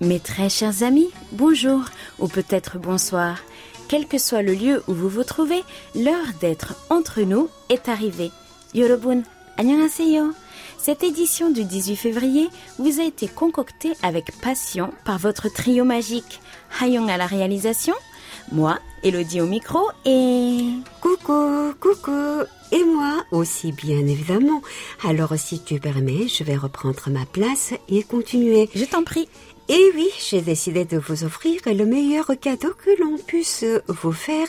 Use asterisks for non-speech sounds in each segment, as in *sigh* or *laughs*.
Mes très chers amis, bonjour ou peut-être bonsoir. Quel que soit le lieu où vous vous trouvez, l'heure d'être entre nous est arrivée. Yorobun, annyeonghaseyo. Cette édition du 18 février vous a été concoctée avec passion par votre trio magique. Hayong à la réalisation, moi, Elodie au micro et... Coucou, coucou, et moi aussi bien évidemment. Alors si tu permets, je vais reprendre ma place et continuer. Je t'en prie. Et oui, j'ai décidé de vous offrir le meilleur cadeau que l'on puisse vous faire.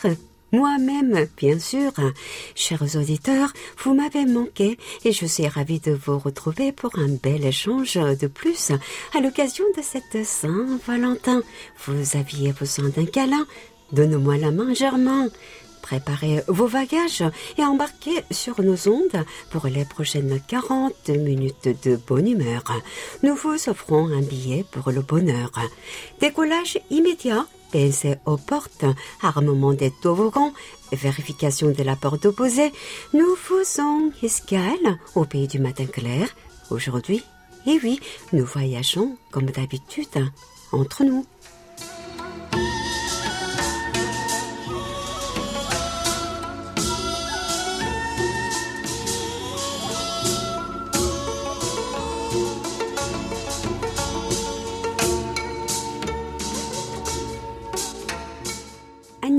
Moi-même, bien sûr. Chers auditeurs, vous m'avez manqué et je suis ravie de vous retrouver pour un bel échange de plus à l'occasion de cette Saint-Valentin. Vous aviez besoin d'un câlin Donne-moi la main, Germain. Préparez vos bagages et embarquez sur nos ondes pour les prochaines 40 minutes de bonne humeur. Nous vous offrons un billet pour le bonheur. Décollage immédiat, pensez aux portes, armement des toboggans, vérification de la porte opposée. Nous faisons escale au pays du matin clair. Aujourd'hui, et oui, nous voyageons comme d'habitude entre nous.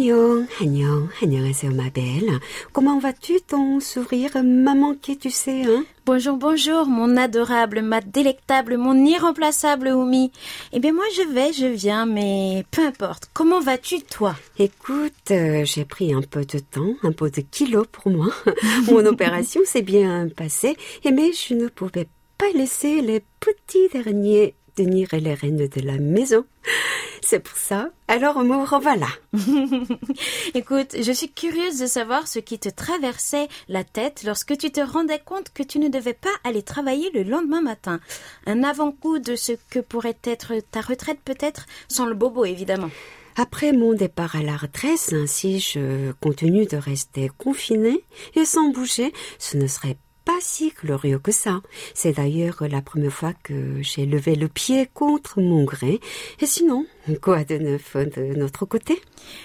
Annyeong, annyeong, annyeonghaseyo ma belle. Comment vas-tu ton sourire m'a manqué, tu sais, hein? Bonjour, bonjour, mon adorable, ma délectable, mon irremplaçable Oumi. Eh bien moi je vais, je viens, mais peu importe. Comment vas-tu toi? Écoute, euh, j'ai pris un peu de temps, un peu de kilos pour moi. *laughs* Mon opération s'est bien passée, et mais je ne pouvais pas laisser les petits derniers tenir les rênes de la maison. C'est pour ça. Alors me revoilà. *laughs* Écoute, je suis curieuse de savoir ce qui te traversait la tête lorsque tu te rendais compte que tu ne devais pas aller travailler le lendemain matin. Un avant-goût de ce que pourrait être ta retraite peut-être, sans le bobo évidemment. Après mon départ à la retraite, si je continue de rester confinée et sans bouger, ce ne serait pas si glorieux que ça. C'est d'ailleurs la première fois que j'ai levé le pied contre mon gré. Et sinon, quoi de neuf de notre côté?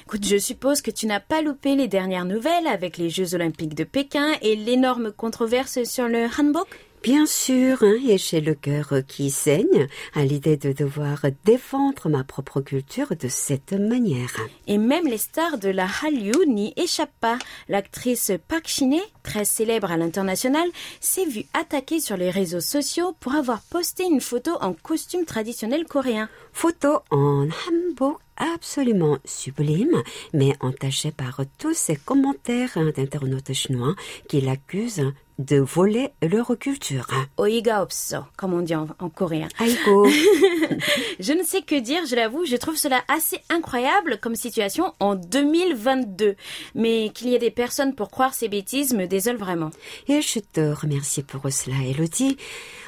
Écoute, je suppose que tu n'as pas loupé les dernières nouvelles avec les Jeux Olympiques de Pékin et l'énorme controverse sur le hanbok Bien sûr, hein, et j'ai le cœur qui saigne à l'idée de devoir défendre ma propre culture de cette manière. Et même les stars de la Hallyu n'y échappent pas. L'actrice Park Shin-hye, très célèbre à l'international, s'est vue attaquer sur les réseaux sociaux pour avoir posté une photo en costume traditionnel coréen. Photo en hanbok absolument sublime, mais entachée par tous ces commentaires d'internautes chinois qui l'accusent de voler leur culture. Oiga opso, comme on dit en, en coréen. Aïko. *laughs* je ne sais que dire, je l'avoue, je trouve cela assez incroyable comme situation en 2022. Mais qu'il y ait des personnes pour croire ces bêtises me désole vraiment. Et je te remercie pour cela, Elodie.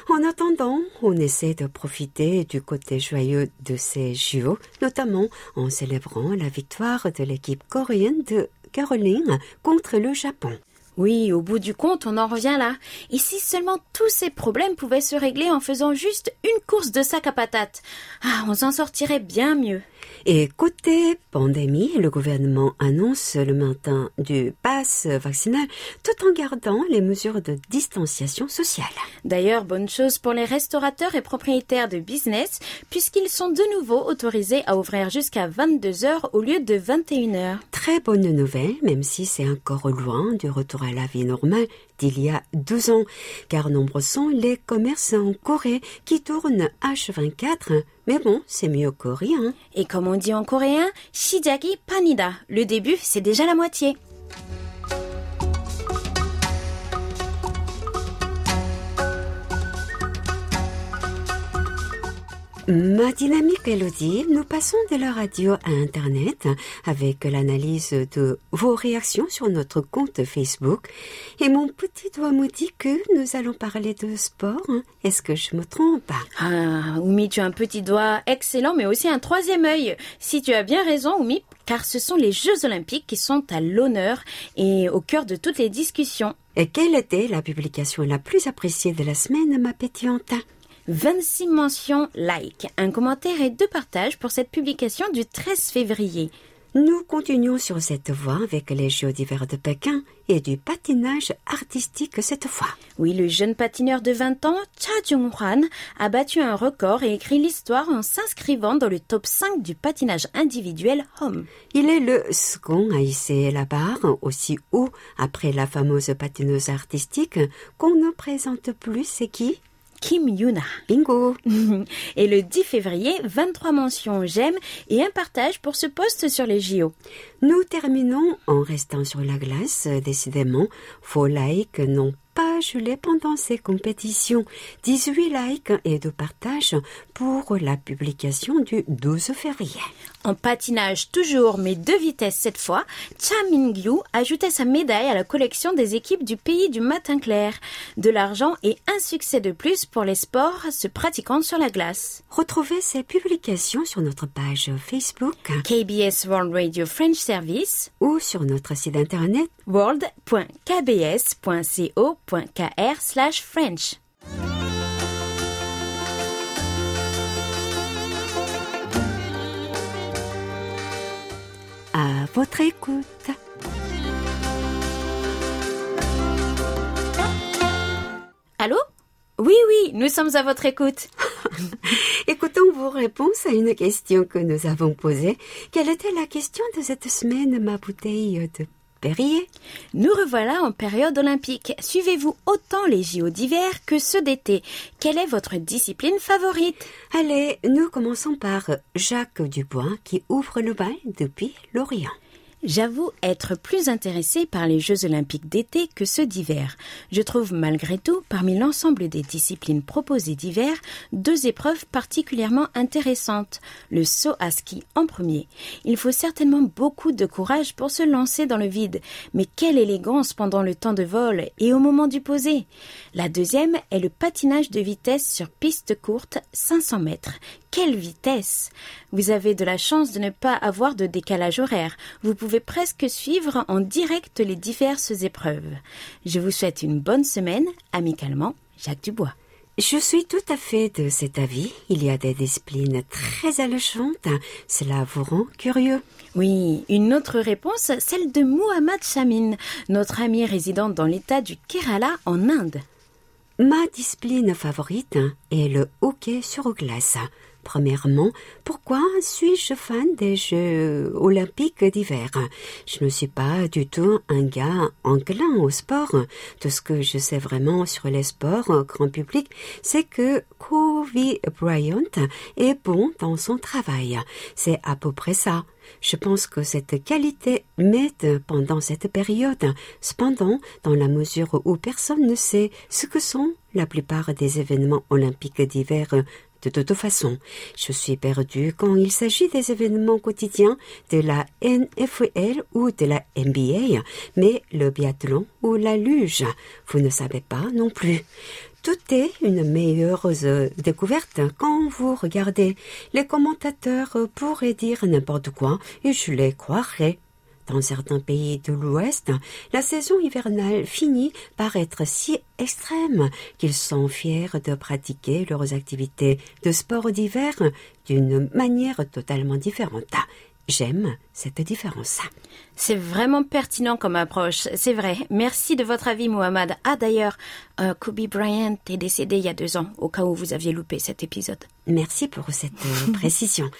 En attendant, on essaie de profiter du côté joyeux de ces JO, notamment en célébrant la victoire de l'équipe coréenne de Caroline contre le Japon. Oui, au bout du compte, on en revient là. Et si seulement tous ces problèmes pouvaient se régler en faisant juste une course de sac à patates? Ah, on s'en sortirait bien mieux. Et côté pandémie, le gouvernement annonce le maintien du pass vaccinal tout en gardant les mesures de distanciation sociale. D'ailleurs, bonne chose pour les restaurateurs et propriétaires de business, puisqu'ils sont de nouveau autorisés à ouvrir jusqu'à 22 heures au lieu de 21 heures. Très bonne nouvelle, même si c'est encore loin du retour à la vie normale d'il y a 12 ans, car nombreux sont les commerces en Corée qui tournent H24. Mais bon, c'est mieux coréen. Et comme on dit en coréen, 시작이 panida. Le début, c'est déjà la moitié. Ma dynamique Elodie, nous passons de la radio à Internet avec l'analyse de vos réactions sur notre compte Facebook. Et mon petit doigt me dit que nous allons parler de sport. Est-ce que je me trompe? Ah, Oumi, tu as un petit doigt excellent, mais aussi un troisième œil. Si tu as bien raison, Oumi, car ce sont les Jeux olympiques qui sont à l'honneur et au cœur de toutes les discussions. Et quelle était la publication la plus appréciée de la semaine, ma pétillante? 26 mentions like, un commentaire et deux partages pour cette publication du 13 février. Nous continuons sur cette voie avec les Jeux d'hiver de Pékin et du patinage artistique cette fois. Oui, le jeune patineur de 20 ans, Cha Jung-hwan, a battu un record et écrit l'histoire en s'inscrivant dans le top 5 du patinage individuel homme. Il est le second à hisser la barre aussi haut après la fameuse patineuse artistique qu'on ne présente plus, c'est qui? Kim Yuna. Bingo *laughs* Et le 10 février, 23 mentions j'aime et un partage pour ce poste sur les JO. Nous terminons en restant sur la glace. Décidément, vos likes n'ont pas gelé pendant ces compétitions. 18 likes et de partages pour la publication du 12 février. En patinage toujours, mais deux vitesses cette fois, Cha Min-gyu ajoutait sa médaille à la collection des équipes du pays du matin clair. De l'argent et un succès de plus pour les sports se pratiquant sur la glace. Retrouvez ces publications sur notre page Facebook KBS World Radio French Service ou sur notre site internet world.kbs.co.kr votre écoute. Allô? Oui, oui, nous sommes à votre écoute. *laughs* Écoutons vos réponses à une question que nous avons posée. Quelle était la question de cette semaine, ma bouteille de Perrier? Nous revoilà en période olympique. Suivez-vous autant les JO d'hiver que ceux d'été Quelle est votre discipline favorite? Allez, nous commençons par Jacques Dubois qui ouvre le bal depuis l'Orient. J'avoue être plus intéressée par les Jeux olympiques d'été que ceux d'hiver. Je trouve malgré tout, parmi l'ensemble des disciplines proposées d'hiver, deux épreuves particulièrement intéressantes. Le saut à ski en premier. Il faut certainement beaucoup de courage pour se lancer dans le vide, mais quelle élégance pendant le temps de vol et au moment du poser. La deuxième est le patinage de vitesse sur piste courte 500 mètres. Quelle vitesse Vous avez de la chance de ne pas avoir de décalage horaire. Vous pouvez presque suivre en direct les diverses épreuves. Je vous souhaite une bonne semaine. Amicalement, Jacques Dubois. Je suis tout à fait de cet avis. Il y a des disciplines très alléchantes. Cela vous rend curieux. Oui, une autre réponse, celle de Muhammad Shamin, notre ami résident dans l'état du Kerala en Inde. Ma discipline favorite est le hockey sur glace. Premièrement, pourquoi suis-je fan des Jeux olympiques d'hiver? Je ne suis pas du tout un gars enclin au sport. Tout ce que je sais vraiment sur les sports grand public, c'est que Kobe Bryant est bon dans son travail. C'est à peu près ça. Je pense que cette qualité m'aide pendant cette période. Cependant, dans la mesure où personne ne sait ce que sont la plupart des événements olympiques d'hiver de toute façon, je suis perdu quand il s'agit des événements quotidiens de la NFL ou de la NBA, mais le biathlon ou la luge, vous ne savez pas non plus. Tout est une meilleure découverte quand vous regardez. Les commentateurs pourraient dire n'importe quoi et je les croirais. Dans certains pays de l'Ouest, la saison hivernale finit par être si extrême qu'ils sont fiers de pratiquer leurs activités de sport d'hiver d'une manière totalement différente. J'aime cette différence. C'est vraiment pertinent comme approche, c'est vrai. Merci de votre avis, Mohamed. Ah d'ailleurs, euh, Kobe Bryant est décédé il y a deux ans, au cas où vous aviez loupé cet épisode. Merci pour cette euh, *laughs* précision.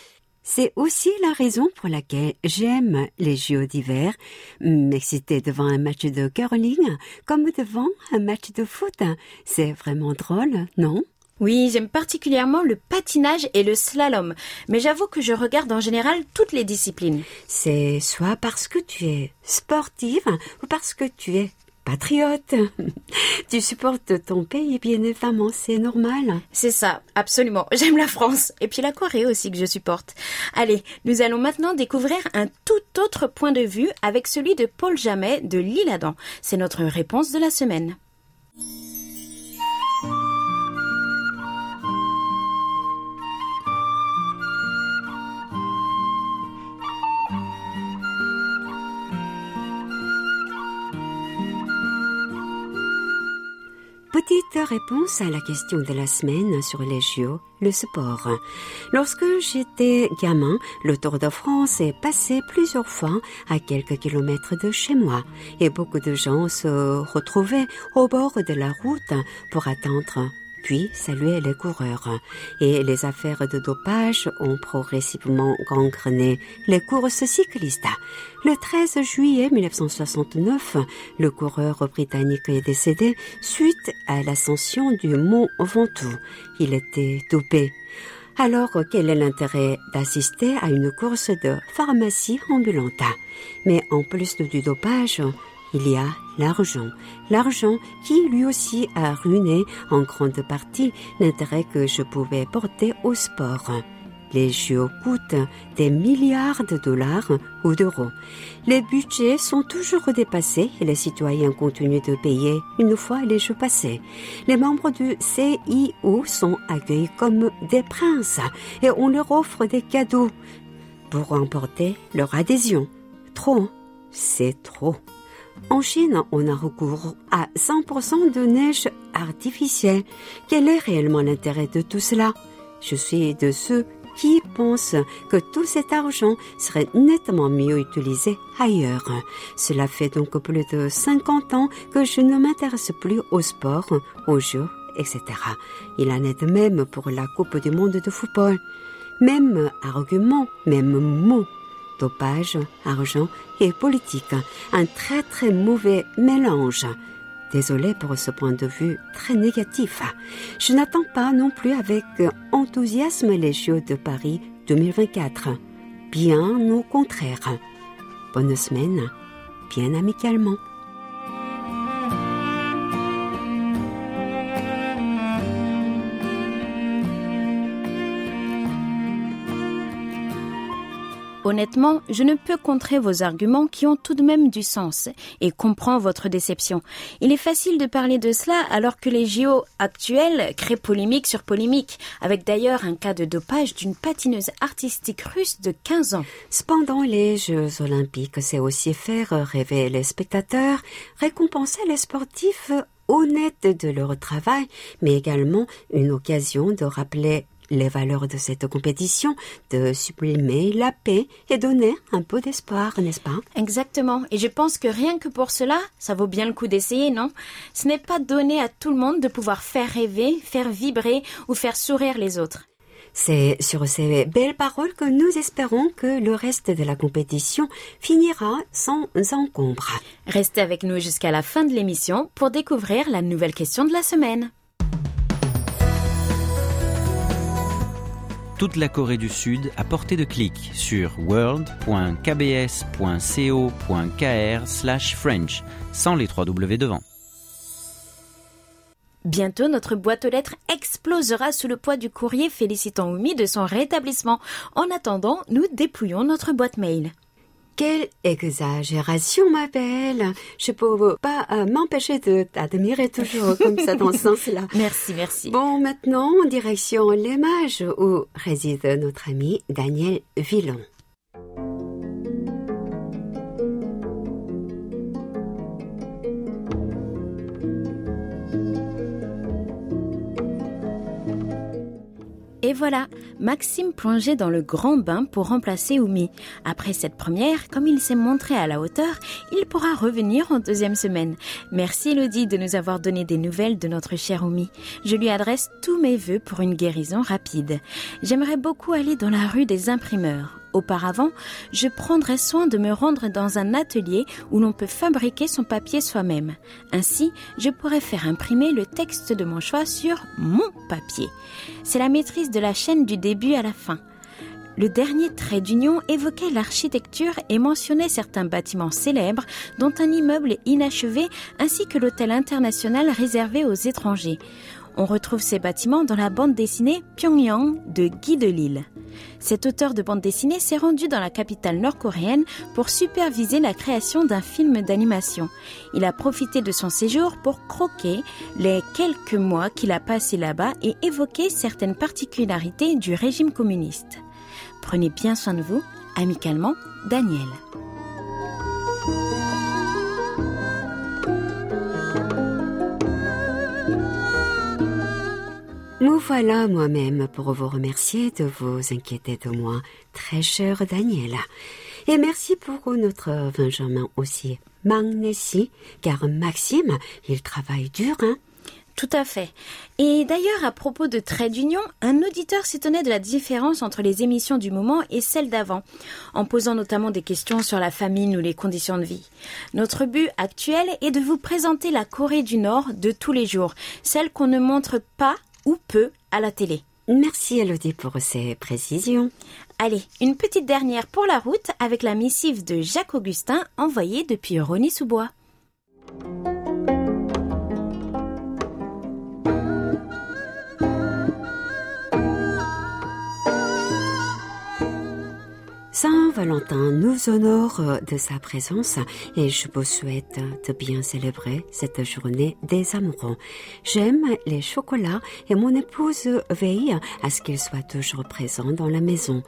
C'est aussi la raison pour laquelle j'aime les jeux d'hiver, m'exciter devant un match de curling comme devant un match de foot. C'est vraiment drôle, non? Oui, j'aime particulièrement le patinage et le slalom, mais j'avoue que je regarde en général toutes les disciplines. C'est soit parce que tu es sportive ou parce que tu es patriote. *laughs* tu supportes ton pays, bien évidemment, c'est normal. C'est ça, absolument. J'aime la France. Et puis la Corée aussi que je supporte. Allez, nous allons maintenant découvrir un tout autre point de vue avec celui de Paul Jamet de l'Île-Adam. C'est notre réponse de la semaine. Petite réponse à la question de la semaine sur les JO, le sport. Lorsque j'étais gamin, le Tour de France est passé plusieurs fois à quelques kilomètres de chez moi et beaucoup de gens se retrouvaient au bord de la route pour attendre puis saluer les coureurs. Et les affaires de dopage ont progressivement gangrené les courses cyclistes. Le 13 juillet 1969, le coureur britannique est décédé suite à l'ascension du mont Ventoux. Il était dopé. Alors, quel est l'intérêt d'assister à une course de pharmacie ambulante? Mais en plus du dopage, il y a l'argent. L'argent qui lui aussi a ruiné en grande partie l'intérêt que je pouvais porter au sport. Les jeux coûtent des milliards de dollars ou d'euros. Les budgets sont toujours dépassés et les citoyens continuent de payer une fois les jeux passés. Les membres du CIO sont accueillis comme des princes et on leur offre des cadeaux pour remporter leur adhésion. Trop, c'est trop. En Chine, on a recours à 100% de neige artificielle. Quel est réellement l'intérêt de tout cela? Je suis de ceux qui pensent que tout cet argent serait nettement mieux utilisé ailleurs. Cela fait donc plus de 50 ans que je ne m'intéresse plus au sport, aux jeux, etc. Il en est de même pour la Coupe du monde de football. Même argument, même mot dopage, argent et politique. Un très très mauvais mélange. Désolé pour ce point de vue très négatif. Je n'attends pas non plus avec enthousiasme les Jeux de Paris 2024. Bien au contraire. Bonne semaine, bien amicalement. Honnêtement, je ne peux contrer vos arguments qui ont tout de même du sens et comprends votre déception. Il est facile de parler de cela alors que les JO actuels créent polémique sur polémique, avec d'ailleurs un cas de dopage d'une patineuse artistique russe de 15 ans. Cependant, les Jeux olympiques, c'est aussi faire rêver les spectateurs, récompenser les sportifs honnêtes de leur travail, mais également une occasion de rappeler les valeurs de cette compétition, de supprimer la paix et donner un peu d'espoir, n'est-ce pas? Exactement. Et je pense que rien que pour cela, ça vaut bien le coup d'essayer, non? Ce n'est pas donné à tout le monde de pouvoir faire rêver, faire vibrer ou faire sourire les autres. C'est sur ces belles paroles que nous espérons que le reste de la compétition finira sans encombre. Restez avec nous jusqu'à la fin de l'émission pour découvrir la nouvelle question de la semaine. Toute la Corée du Sud à portée de clic sur world.kbs.co.kr/french sans les trois W devant. Bientôt, notre boîte aux lettres explosera sous le poids du courrier félicitant Oumi de son rétablissement. En attendant, nous dépouillons notre boîte mail. Quelle exagération, ma belle. Je peux pas euh, m'empêcher de t'admirer toujours comme ça dans ce *laughs* sens-là. Merci, merci. Bon, maintenant, en direction les mages où réside notre ami Daniel Villon. Et voilà, Maxime plongeait dans le grand bain pour remplacer Oumi. Après cette première, comme il s'est montré à la hauteur, il pourra revenir en deuxième semaine. Merci Elodie de nous avoir donné des nouvelles de notre cher Oumi. Je lui adresse tous mes voeux pour une guérison rapide. J'aimerais beaucoup aller dans la rue des imprimeurs. Auparavant, je prendrais soin de me rendre dans un atelier où l'on peut fabriquer son papier soi-même. Ainsi, je pourrais faire imprimer le texte de mon choix sur mon papier. C'est la maîtrise de la chaîne du début à la fin. Le dernier trait d'union évoquait l'architecture et mentionnait certains bâtiments célèbres, dont un immeuble inachevé ainsi que l'hôtel international réservé aux étrangers. On retrouve ces bâtiments dans la bande dessinée Pyongyang de Guy Delisle. Cet auteur de bande dessinée s'est rendu dans la capitale nord-coréenne pour superviser la création d'un film d'animation. Il a profité de son séjour pour croquer les quelques mois qu'il a passés là-bas et évoquer certaines particularités du régime communiste. Prenez bien soin de vous, amicalement, Daniel. Me voilà moi-même pour vous remercier de vous inquiéter de moi, très chère Daniela. Et merci pour notre Benjamin aussi, Magnési, car Maxime, il travaille dur, hein. Tout à fait. Et d'ailleurs, à propos de trait d'union, un auditeur s'étonnait de la différence entre les émissions du moment et celles d'avant, en posant notamment des questions sur la famine ou les conditions de vie. Notre but actuel est de vous présenter la Corée du Nord de tous les jours, celle qu'on ne montre pas ou peu à la télé. Merci Elodie pour ces précisions. Allez, une petite dernière pour la route avec la missive de Jacques Augustin envoyée depuis Rony-sous-Bois. Saint-Valentin nous honore de sa présence et je vous souhaite de bien célébrer cette journée des amoureux. J'aime les chocolats et mon épouse veille à ce qu'il soit toujours présent dans la maison.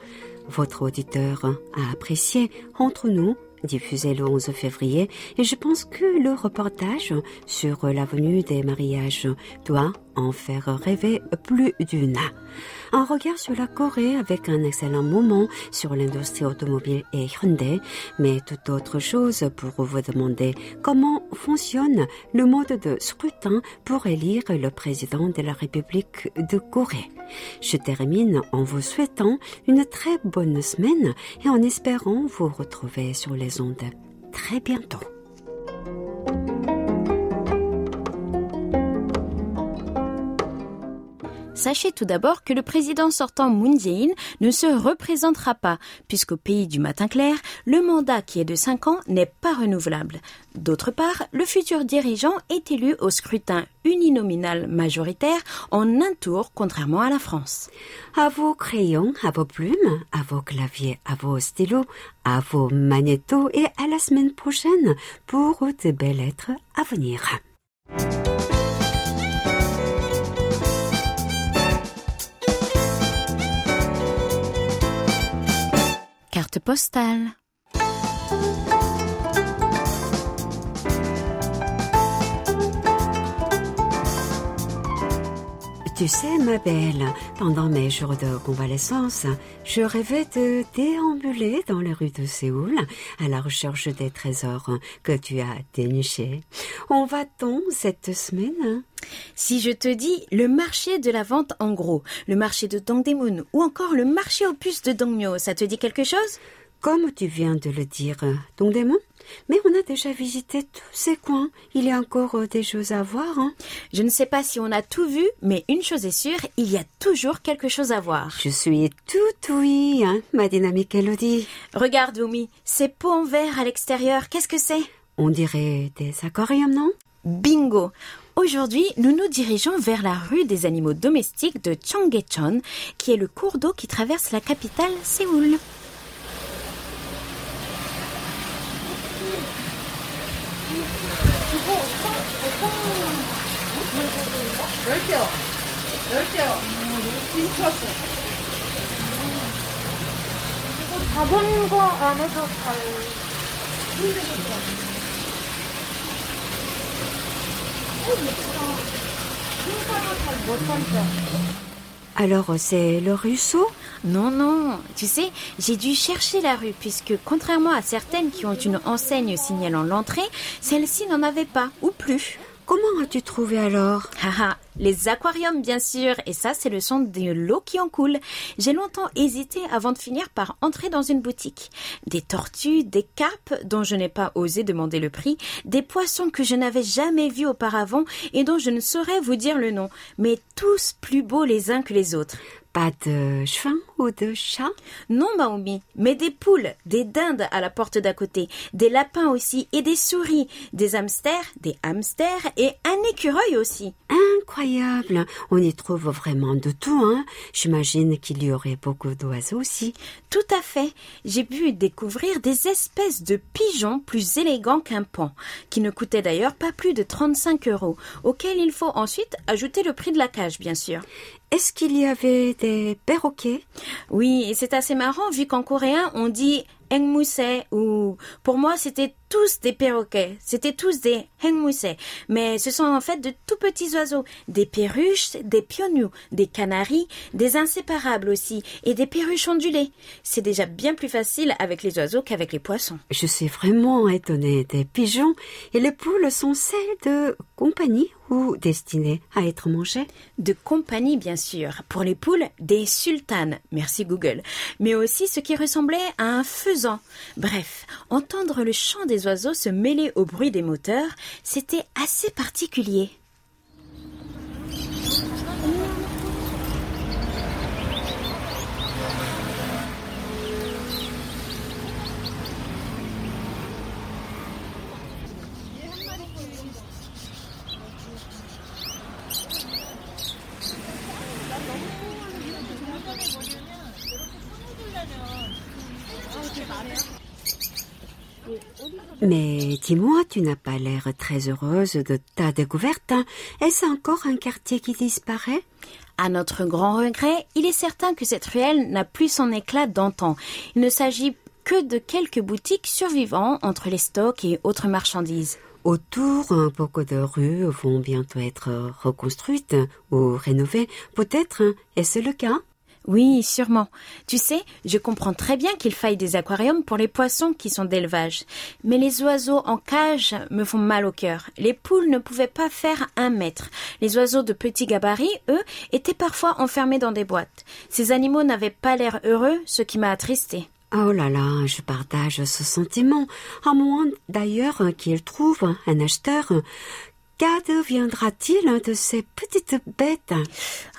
Votre auditeur a apprécié entre nous diffusé le 11 février et je pense que le reportage sur l'avenue des mariages doit en faire rêver plus d'une. Un regard sur la Corée avec un excellent moment sur l'industrie automobile et Hyundai, mais tout autre chose pour vous demander comment fonctionne le mode de scrutin pour élire le président de la République de Corée? Je termine en vous souhaitant une très bonne semaine et en espérant vous retrouver sur les ondes très bientôt. Sachez tout d'abord que le président sortant Moon ne se représentera pas, puisqu'au pays du matin clair, le mandat qui est de 5 ans n'est pas renouvelable. D'autre part, le futur dirigeant est élu au scrutin uninominal majoritaire en un tour, contrairement à la France. À vos crayons, à vos plumes, à vos claviers, à vos stylos, à vos magnétos et à la semaine prochaine pour de belles lettres à venir. Carte postale. Tu sais, ma belle, pendant mes jours de convalescence, je rêvais de déambuler dans les rues de Séoul à la recherche des trésors que tu as dénichés. On va-t-on cette semaine Si je te dis le marché de la vente en gros, le marché de Dongdaemun ou encore le marché aux puces de Dongmyo, ça te dit quelque chose? Comme tu viens de le dire, Dongdaemun? Mais on a déjà visité tous ces coins. Il y a encore euh, des choses à voir. Hein. Je ne sais pas si on a tout vu, mais une chose est sûre, il y a toujours quelque chose à voir. Je suis tout oui, hein, ma dynamique Elodie. Regarde, Oumi, ces pots en verre à l'extérieur, qu'est-ce que c'est? On dirait des aquariums, non? Bingo Aujourd'hui, nous nous dirigeons vers la rue des animaux domestiques de Cheonggyecheon, qui est le cours d'eau qui traverse la capitale Séoul. Alors, c'est le ruisseau? Non, non. Tu sais, j'ai dû chercher la rue puisque, contrairement à certaines qui ont une enseigne signalant l'entrée, celle-ci n'en avait pas, ou plus. Comment as-tu trouvé alors Haha, *laughs* les aquariums bien sûr, et ça c'est le son de l'eau qui en coule. J'ai longtemps hésité avant de finir par entrer dans une boutique. Des tortues, des carpes dont je n'ai pas osé demander le prix, des poissons que je n'avais jamais vus auparavant et dont je ne saurais vous dire le nom, mais tous plus beaux les uns que les autres. Pas de chien ou de chat? Non, Maomi, mais des poules, des dindes à la porte d'à côté, des lapins aussi, et des souris, des hamsters, des hamsters et un écureuil aussi. Incroyable On y trouve vraiment de tout, hein J'imagine qu'il y aurait beaucoup d'oiseaux aussi. Tout à fait. J'ai pu découvrir des espèces de pigeons plus élégants qu'un pan, qui ne coûtaient d'ailleurs pas plus de 35 euros, auxquels il faut ensuite ajouter le prix de la cage, bien sûr. est-ce qu'il y avait des perroquets? Oui, et c'est assez marrant vu qu'en coréen on dit engmuse ou pour moi c'était tous des perroquets, c'était tous des hengmuse, mais ce sont en fait de tout petits oiseaux, des perruches, des pionniers, des canaris, des inséparables aussi, et des perruches ondulées. C'est déjà bien plus facile avec les oiseaux qu'avec les poissons. Je suis vraiment étonnée des pigeons et les poules sont celles de compagnie ou destinées à être mangées? De compagnie bien sûr, pour les poules, des sultanes, merci Google, mais aussi ce qui ressemblait à un faisan. Bref, entendre le chant des oiseaux se mêler au bruit des moteurs, c'était assez particulier. Mais dis-moi, tu n'as pas l'air très heureuse de ta découverte. hein. Est-ce encore un quartier qui disparaît? À notre grand regret, il est certain que cette ruelle n'a plus son éclat d'antan. Il ne s'agit que de quelques boutiques survivant entre les stocks et autres marchandises. Autour, hein, beaucoup de rues vont bientôt être reconstruites ou rénovées. Peut-être hein, est-ce le cas? Oui, sûrement. Tu sais, je comprends très bien qu'il faille des aquariums pour les poissons qui sont d'élevage. Mais les oiseaux en cage me font mal au cœur. Les poules ne pouvaient pas faire un mètre. Les oiseaux de petits gabarits, eux, étaient parfois enfermés dans des boîtes. Ces animaux n'avaient pas l'air heureux, ce qui m'a attristée. Oh là là, je partage ce sentiment, à moins d'ailleurs qu'il trouve un acheteur. Qu'adviendra-t-il de ces petites bêtes?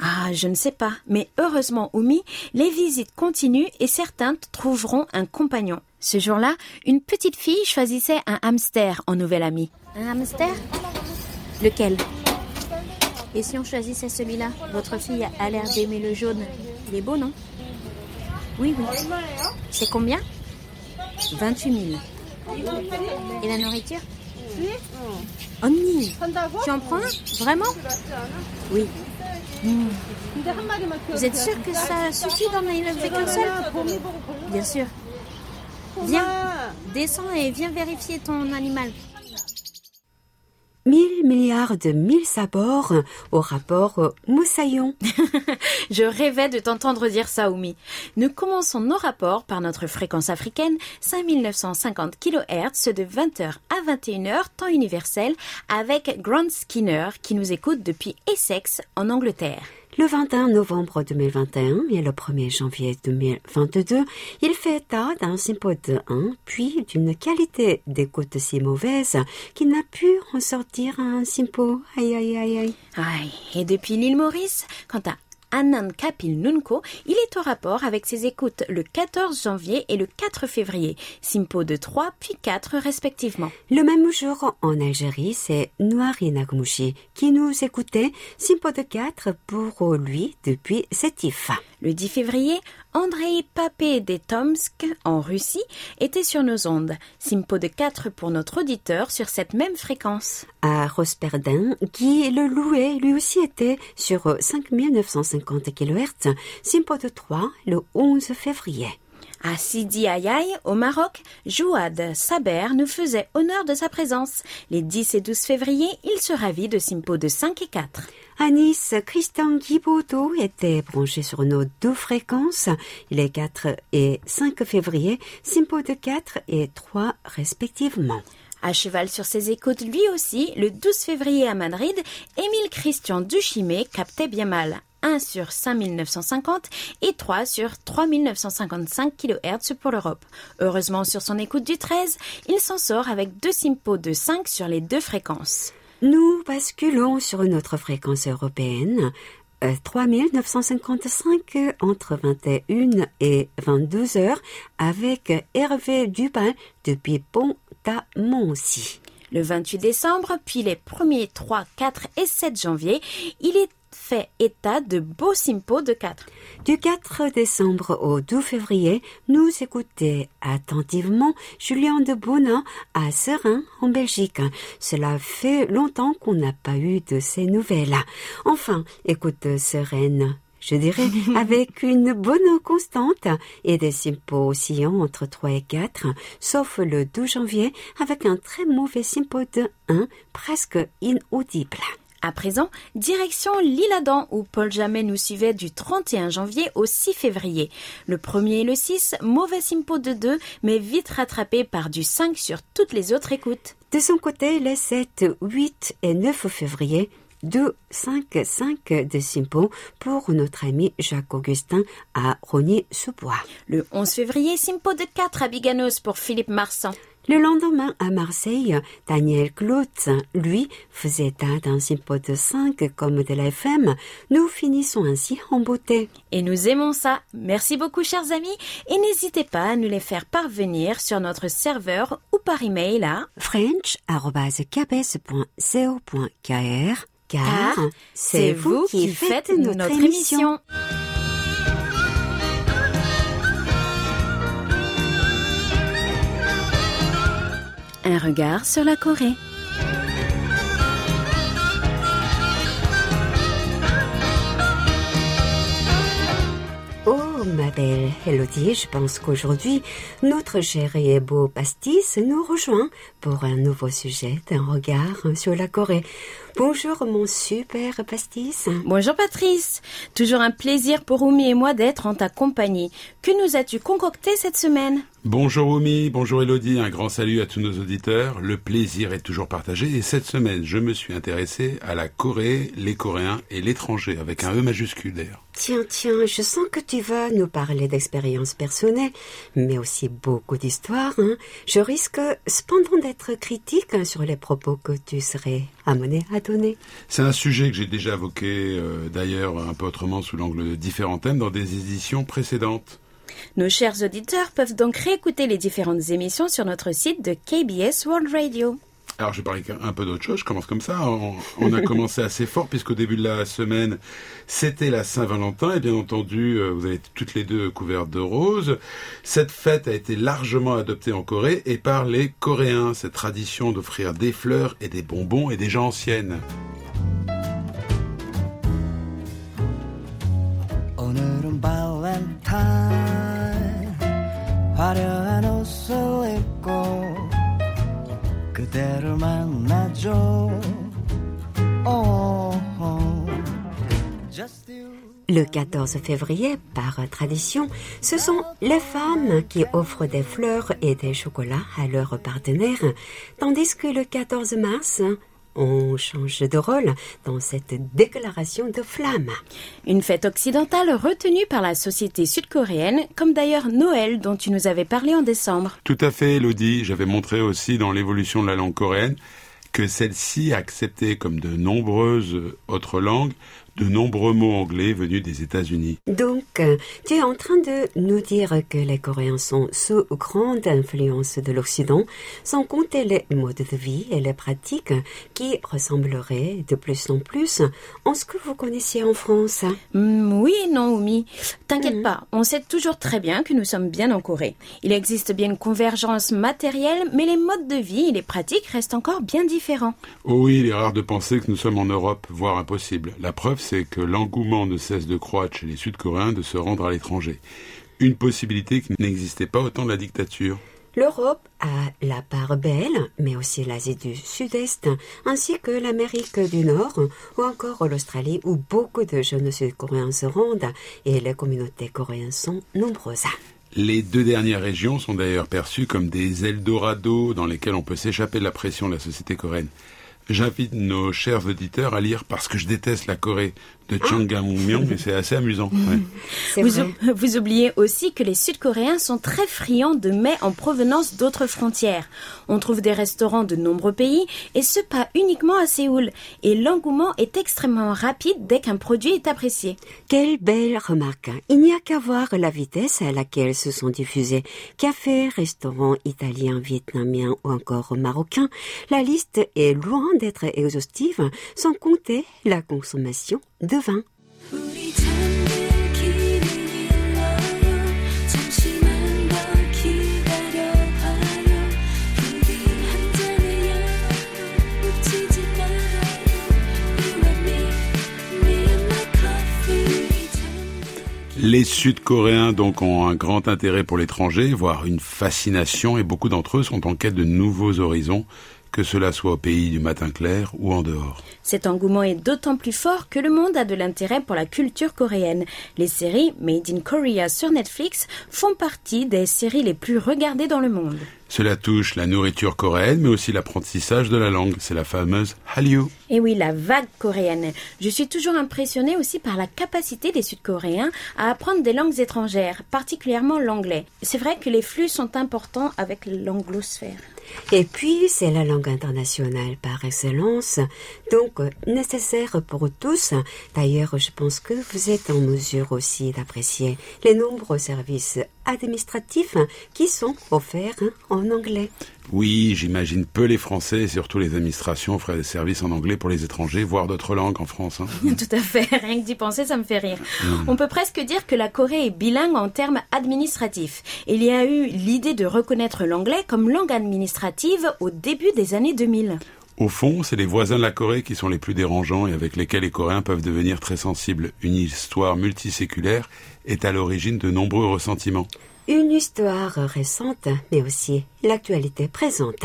Ah, je ne sais pas. Mais heureusement, Oumi, les visites continuent et certains trouveront un compagnon. Ce jour-là, une petite fille choisissait un hamster en nouvel ami. Un hamster? Lequel? Et si on choisissait celui-là? Votre fille a l'air d'aimer le jaune. Il est beau, non? Oui, oui. C'est combien? 28 000. Et la nourriture? Onni, tu en prends un? Vraiment? Oui. Hmm. Vous êtes sûr que ça suffit d'en élever qu'un seul Bien sûr. Viens, descends et viens vérifier ton animal. Mille milliards de mille sabords au rapport Moussaillon. *laughs* Je rêvais de t'entendre dire ça, Oumi. Nous commençons nos rapports par notre fréquence africaine, 5950 kHz de 20h à 21h, temps universel, avec Grant Skinner qui nous écoute depuis Essex, en Angleterre. Le 21 novembre 2021 et le 1er janvier 2022, il fait état d'un sympode 1, puis d'une qualité d'écoute si mauvaise qu'il n'a pu en sortir un simpo. Aïe aïe aïe aïe. Aïe, et depuis l'île Maurice, quant à Anand Kapil Nunko, il est au rapport avec ses écoutes le 14 janvier et le 4 février, Simpo de 3 puis 4 respectivement. Le même jour, en Algérie, c'est Noiri Nagmouchi qui nous écoutait, Simpo de 4 pour lui depuis Sétif. Le 10 février, Andrei Papé des Tomsk, en Russie, était sur nos ondes. Simpo de 4 pour notre auditeur sur cette même fréquence. À Rosperdin, qui le louait, lui aussi était sur 5950 kHz, Simpo de 3 le 11 février. À Sidi Ayaï, au Maroc, Jouad Saber nous faisait honneur de sa présence. Les 10 et 12 février, il se ravit de Simpo de 5 et 4. À Nice, Christian Guibaudot était branché sur nos deux fréquences, les 4 et 5 février, Simpo de 4 et 3 respectivement. À cheval sur ses écoutes lui aussi, le 12 février à Madrid, Émile Christian Duchimé captait bien mal 1 sur 5950 et 3 sur 3955 kHz pour l'Europe. Heureusement sur son écoute du 13, il s'en sort avec deux simpos de 5 sur les deux fréquences. Nous basculons sur notre fréquence européenne. euh, 3955 entre 21 et 22 heures avec Hervé Dupin depuis Pont-à-Montcy. Le 28 décembre, puis les premiers 3, 4 et 7 janvier, il est fait état de beaux simpos de 4. Du 4 décembre au 12 février, nous écoutez attentivement Julien de Bonin à Serein, en Belgique. Cela fait longtemps qu'on n'a pas eu de ces nouvelles. Enfin, écoute Sereine je dirais, *laughs* avec une bonne constante et des simpos oscillant entre 3 et 4, sauf le 12 janvier avec un très mauvais simpo de 1, presque inaudible. À présent, direction l'Île-Adam où Paul Jamais nous suivait du 31 janvier au 6 février. Le premier et le 6, mauvais simpo de 2, mais vite rattrapé par du 5 sur toutes les autres écoutes. De son côté, les 7, 8 et 9 février 2, 5, 5 de Simpo pour notre ami Jacques-Augustin à Rogny-sous-Bois. Le 11 février, Simpo de 4 à Biganos pour Philippe Marsan. Le lendemain, à Marseille, Daniel Klutz, lui, faisait état d'un simpo de 5 comme de la FM. Nous finissons ainsi en beauté. Et nous aimons ça. Merci beaucoup, chers amis. Et n'hésitez pas à nous les faire parvenir sur notre serveur ou par email à french.kbs.co.kr car c'est vous qui faites notre émission. Un regard sur la Corée. Oh, ma belle Elodie, je pense qu'aujourd'hui, notre cher et beau pastis nous rejoint pour un nouveau sujet d'un regard sur la Corée. Bonjour mon super pastis. Bonjour Patrice. Toujours un plaisir pour Oumi et moi d'être en ta compagnie. Que nous as-tu concocté cette semaine? Bonjour Oumi, bonjour Elodie, un grand salut à tous nos auditeurs. Le plaisir est toujours partagé et cette semaine, je me suis intéressé à la Corée, les Coréens et l'étranger, avec un E majuscule d'ailleurs. Tiens, tiens, je sens que tu vas nous parler d'expériences personnelles, mais aussi beaucoup d'histoires. Hein. Je risque cependant d'être critique sur les propos que tu serais amené à C'est un sujet que j'ai déjà évoqué euh, d'ailleurs un peu autrement sous l'angle de différents thèmes dans des éditions précédentes. Nos chers auditeurs peuvent donc réécouter les différentes émissions sur notre site de KBS World Radio. Alors je vais parler un peu d'autre chose, je commence comme ça. On, on a *laughs* commencé assez fort puisqu'au début de la semaine, c'était la Saint-Valentin et bien entendu, euh, vous avez été toutes les deux couvertes de rose. Cette fête a été largement adoptée en Corée et par les Coréens, cette tradition d'offrir des fleurs et des bonbons et des gens anciennes. 그대를 만나죠 oh, Just you Le 14 février, par tradition, ce sont les femmes qui offrent des fleurs et des chocolats à leurs partenaires, tandis que le 14 mars, on change de rôle dans cette déclaration de flamme. Une fête occidentale retenue par la société sud-coréenne, comme d'ailleurs Noël dont tu nous avais parlé en décembre. Tout à fait, Elodie. J'avais montré aussi dans l'évolution de la langue coréenne que celle-ci acceptait comme de nombreuses autres langues de nombreux mots anglais venus des États-Unis. Donc, tu es en train de nous dire que les Coréens sont sous grande influence de l'Occident, sans compter les modes de vie et les pratiques qui ressembleraient de plus en plus en ce que vous connaissiez en France. Hmm, oui, non, Oumi. T'inquiète Mhm. pas, on sait toujours très bien que nous sommes bien en Corée. Il existe bien une convergence matérielle, mais les modes de vie et les pratiques restent encore bien différents. Oh oui, il est rare de penser que nous sommes en Europe, voire impossible. La preuve, c'est que l'engouement ne cesse de croître chez les Sud-Coréens de se rendre à l'étranger. Une possibilité qui n'existait pas au temps de la dictature. L'Europe a la part belle, mais aussi l'Asie du Sud-Est, ainsi que l'Amérique du Nord, ou encore l'Australie, où beaucoup de jeunes Sud-Coréens se rendent, et les communautés coréennes sont nombreuses. Les deux dernières régions sont d'ailleurs perçues comme des Eldorado dans lesquelles on peut s'échapper de la pression de la société coréenne. J'invite nos chers auditeurs à lire Parce que je déteste la Corée de Chang Gang-myung, mais c'est assez amusant. ouais. C'est Vous, vous oubliez aussi que les Sud-Coréens sont très friands de mets en provenance d'autres frontières. On trouve des restaurants de nombreux pays, et ce pas uniquement à Séoul. Et l'engouement est extrêmement rapide dès qu'un produit est apprécié. Quelle belle remarque. Il n'y a qu'à voir la vitesse à laquelle se sont diffusés cafés, restaurants italiens, vietnamiens ou encore marocains. La liste est loin d'être exhaustive, sans compter la consommation de vin. Les Sud-Coréens donc ont un grand intérêt pour l'étranger, voire une fascination, et beaucoup d'entre eux sont en quête de nouveaux horizons que cela soit au pays du matin clair ou en dehors. Cet engouement est d'autant plus fort que le monde a de l'intérêt pour la culture coréenne. Les séries Made in Korea sur Netflix font partie des séries les plus regardées dans le monde. Cela touche la nourriture coréenne, mais aussi l'apprentissage de la langue. C'est la fameuse Hallyu. Et oui, la vague coréenne. Je suis toujours impressionnée aussi par la capacité des Sud-Coréens à apprendre des langues étrangères, particulièrement l'anglais. C'est vrai que les flux sont importants avec l'anglosphère. Et puis, c'est la langue internationale par excellence, donc euh, nécessaire pour tous. D'ailleurs, je pense que vous êtes en mesure aussi d'apprécier les nombreux services administratifs qui sont offerts hein, en anglais. Oui, j'imagine peu les Français et surtout les administrations offraient des services en anglais pour les étrangers, voire d'autres langues en France. hein. *laughs* Tout à fait, rien que d'y penser, ça me fait rire. On peut presque dire que la Corée est bilingue en termes administratifs. Il y a eu l'idée de reconnaître l'anglais comme langue administrative au début des années 2000. Au fond, c'est les voisins de la Corée qui sont les plus dérangeants et avec lesquels les Coréens peuvent devenir très sensibles. Une histoire multiséculaire est à l'origine de nombreux ressentiments. Une histoire récente, mais aussi l'actualité présente.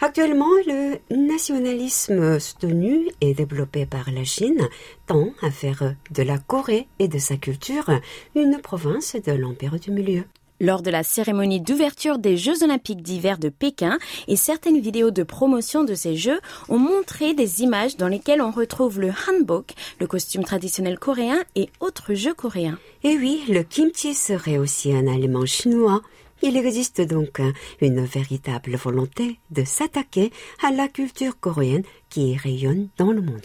Actuellement, le nationalisme soutenu et développé par la Chine tend à faire de la Corée et de sa culture une province de l'Empire du Milieu. Lors de la cérémonie d'ouverture des Jeux olympiques d'hiver de Pékin et certaines vidéos de promotion de ces Jeux ont montré des images dans lesquelles on retrouve le hanbok, le costume traditionnel coréen et autres jeux coréens. Et oui, le kimchi serait aussi un aliment chinois. Il existe donc une véritable volonté de s'attaquer à la culture coréenne qui rayonne dans le monde.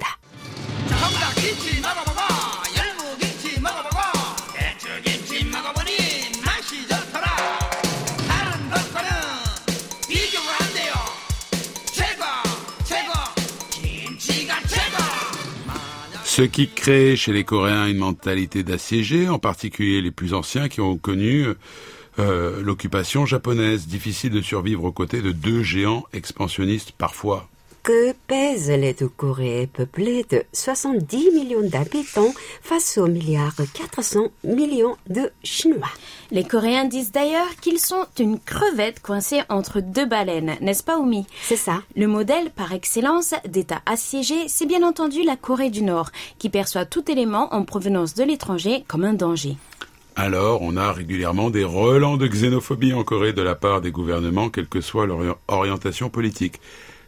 Ce qui crée chez les Coréens une mentalité d'assiégés, en particulier les plus anciens qui ont connu euh, l'occupation japonaise. Difficile de survivre aux côtés de deux géants expansionnistes parfois. Que pèsent les deux Corées peuplées de 70 millions d'habitants face aux milliards 400 millions de Chinois Les Coréens disent d'ailleurs qu'ils sont une crevette coincée entre deux baleines, n'est-ce pas Oumi? C'est ça. Le modèle par excellence d'État assiégé, c'est bien entendu la Corée du Nord, qui perçoit tout élément en provenance de l'étranger comme un danger. Alors, on a régulièrement des relents de xénophobie en Corée de la part des gouvernements, quelle que soit leur ori- orientation politique.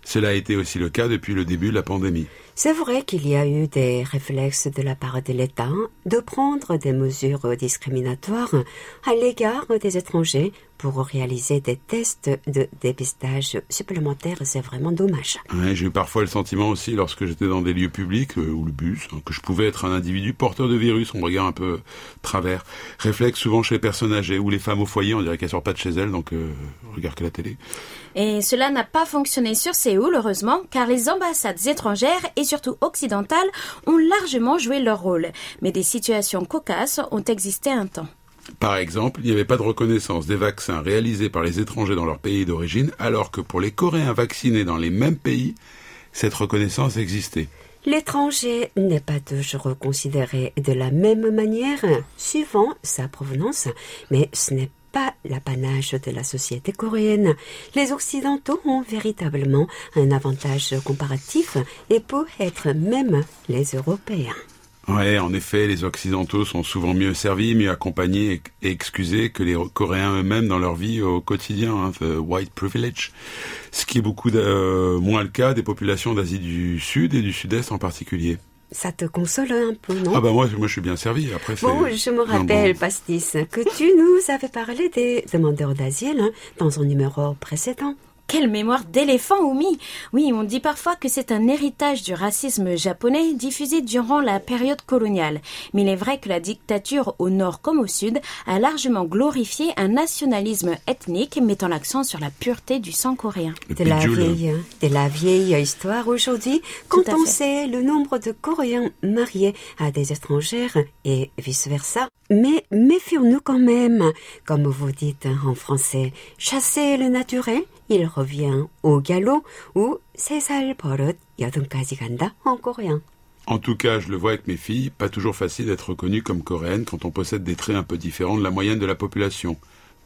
Cela a été aussi le cas depuis le début de la pandémie. C'est vrai qu'il y a eu des réflexes de la part de l'État de prendre des mesures discriminatoires à l'égard des étrangers pour réaliser des tests de dépistage supplémentaires. C'est vraiment dommage. Ouais, J'ai eu parfois le sentiment aussi, lorsque j'étais dans des lieux publics, euh, ou le bus, hein, que je pouvais être un individu porteur de virus. On me regarde un peu travers. Réflexe souvent chez les personnes âgées ou les femmes au foyer, on dirait qu'elles sortent pas de chez elles, donc euh, on regarde que la télé. Et cela n'a pas fonctionné sur Séoul, heureusement, car les ambassades étrangères et surtout occidentales ont largement joué leur rôle. Mais des situations cocasses ont existé un temps. Par exemple, il n'y avait pas de reconnaissance des vaccins réalisés par les étrangers dans leur pays d'origine, alors que pour les Coréens vaccinés dans les mêmes pays, cette reconnaissance existait. L'étranger n'est pas toujours considéré de la même manière suivant sa provenance, mais ce n'est pas l'apanage de la société coréenne. Les Occidentaux ont véritablement un avantage comparatif et peuvent être même les Européens. Ouais, en effet, les Occidentaux sont souvent mieux servis, mieux accompagnés et- excusés que les Coréens eux-mêmes dans leur vie au quotidien, hein, the white privilege. Ce qui est beaucoup euh, moins le cas des populations d'Asie du Sud et du Sud-Est en particulier. Ça te console un peu, non Ah bah moi, moi je suis bien servi. Après, Bon, je me rappelle, bon. Pastis, que tu nous avais parlé des demandeurs d'asile hein, dans un numéro précédent. Quelle mémoire d'éléphant, Oumi Oui, on dit parfois que c'est un héritage du racisme japonais diffusé durant la période coloniale. Mais il est vrai que la dictature au nord comme au sud a largement glorifié un nationalisme ethnique mettant l'accent sur la pureté du sang coréen. De la, vieille, de la vieille histoire aujourd'hui, quand on fait. sait le nombre de Coréens mariés à des étrangères et vice-versa. Mais méfions-nous quand même, comme vous dites en français, chasser le naturel, il revient au galop ou 세살 버릇 여든까지 간다 en coréen. En tout cas, je le vois avec mes filles, pas toujours facile d'être reconnue comme coréenne quand on possède des traits un peu différents de la moyenne de la population,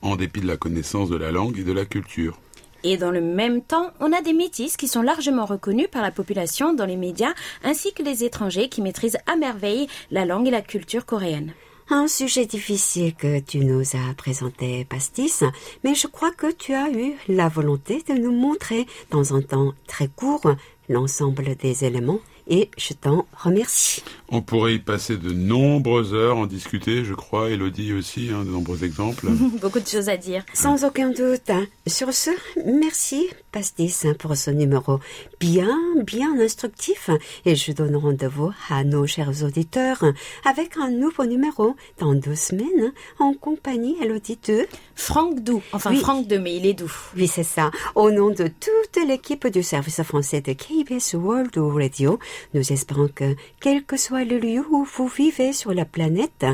en dépit de la connaissance de la langue et de la culture. Et dans le même temps, on a des métis qui sont largement reconnus par la population dans les médias, ainsi que les étrangers qui maîtrisent à merveille la langue et la culture coréenne. Un sujet difficile que tu nous as présenté, Pastis, mais je crois que tu as eu la volonté de nous montrer dans un temps très court l'ensemble des éléments et je t'en remercie. On pourrait y passer de nombreuses heures, en discuter, je crois, Elodie aussi, hein, de nombreux exemples. *laughs* Beaucoup de choses à dire. Sans aucun doute. Sur ce, merci Pastis hein, pour ce numéro bien, bien instructif et je donne rendez-vous à nos chers auditeurs avec un nouveau numéro dans deux semaines en compagnie, Elodie de... Franck Doux. Enfin, Oui. Franck de, mais il est doux. Oui, c'est ça. Au nom de toute l'équipe du service français de KBS World Radio, nous espérons que, quel que soit le lieu où vous vivez sur la planète,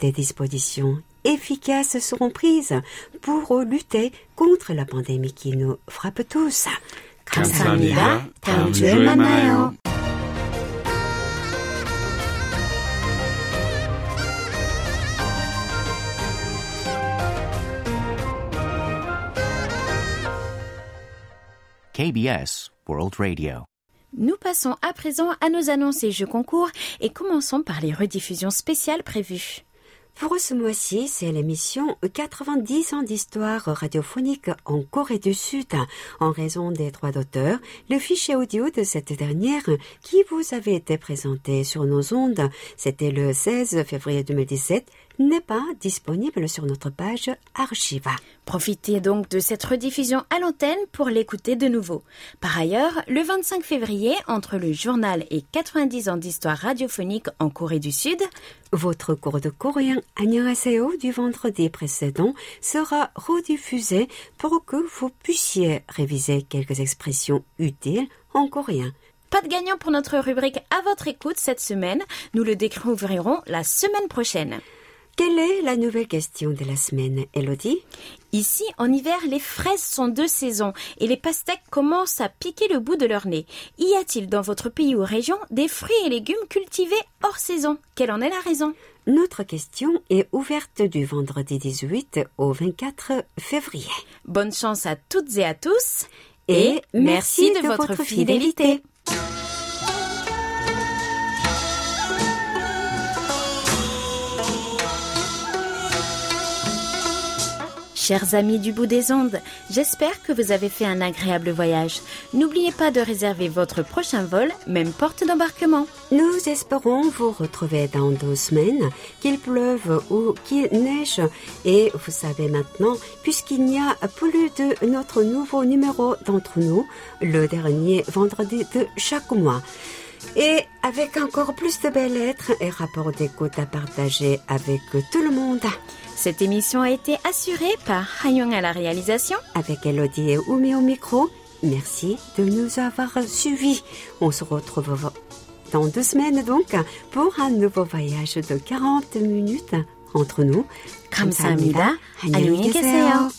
des dispositions efficaces seront prises pour lutter contre la pandémie qui nous frappe tous. 감사합니다. 다음 주에 만나요. KBS World Radio. Nous passons à présent à nos annonces et jeux concours et commençons par les rediffusions spéciales prévues. Pour ce mois-ci, c'est l'émission 90 ans d'histoire radiophonique en Corée du Sud. En raison des droits d'auteur, le fichier audio de cette dernière qui vous avait été présenté sur nos ondes, c'était le 16 février 2017, n'est pas disponible sur notre page Archiva. Profitez donc de cette rediffusion à l'antenne pour l'écouter de nouveau. Par ailleurs, le 25 février, entre le journal et 90 ans d'histoire radiophonique en Corée du Sud, votre cours de coréen Annyeonghaseyo du vendredi précédent sera rediffusé pour que vous puissiez réviser quelques expressions utiles en coréen. Pas de gagnant pour notre rubrique à votre écoute cette semaine. Nous le découvrirons la semaine prochaine. Quelle est la nouvelle question de la semaine, Elodie? Ici, en hiver, les fraises sont de saison et les pastèques commencent à piquer le bout de leur nez. Y a-t-il dans votre pays ou région des fruits et légumes cultivés hors saison? Quelle en est la raison? Notre question est ouverte du vendredi 18 au 24 février. Bonne chance à toutes et à tous Et merci de, votre fidélité. Chers amis du bout des ondes, j'espère que vous avez fait un agréable voyage. N'oubliez pas de réserver votre prochain vol, même porte d'embarquement. Nous espérons vous retrouver dans deux semaines, qu'il pleuve ou qu'il neige. Et vous savez maintenant, puisqu'il n'y a plus de notre nouveau numéro d'entre nous, le dernier vendredi de chaque mois. Et avec encore plus de belles lettres et rapports d'écoute à partager avec tout le monde. Cette émission a été assurée par Hayong à la réalisation. Avec Elodie et Oumi au micro, merci de nous avoir suivis. On se retrouve dans deux semaines donc pour un nouveau voyage de 40 minutes entre nous. 감사합니다. 안녕히 계세요.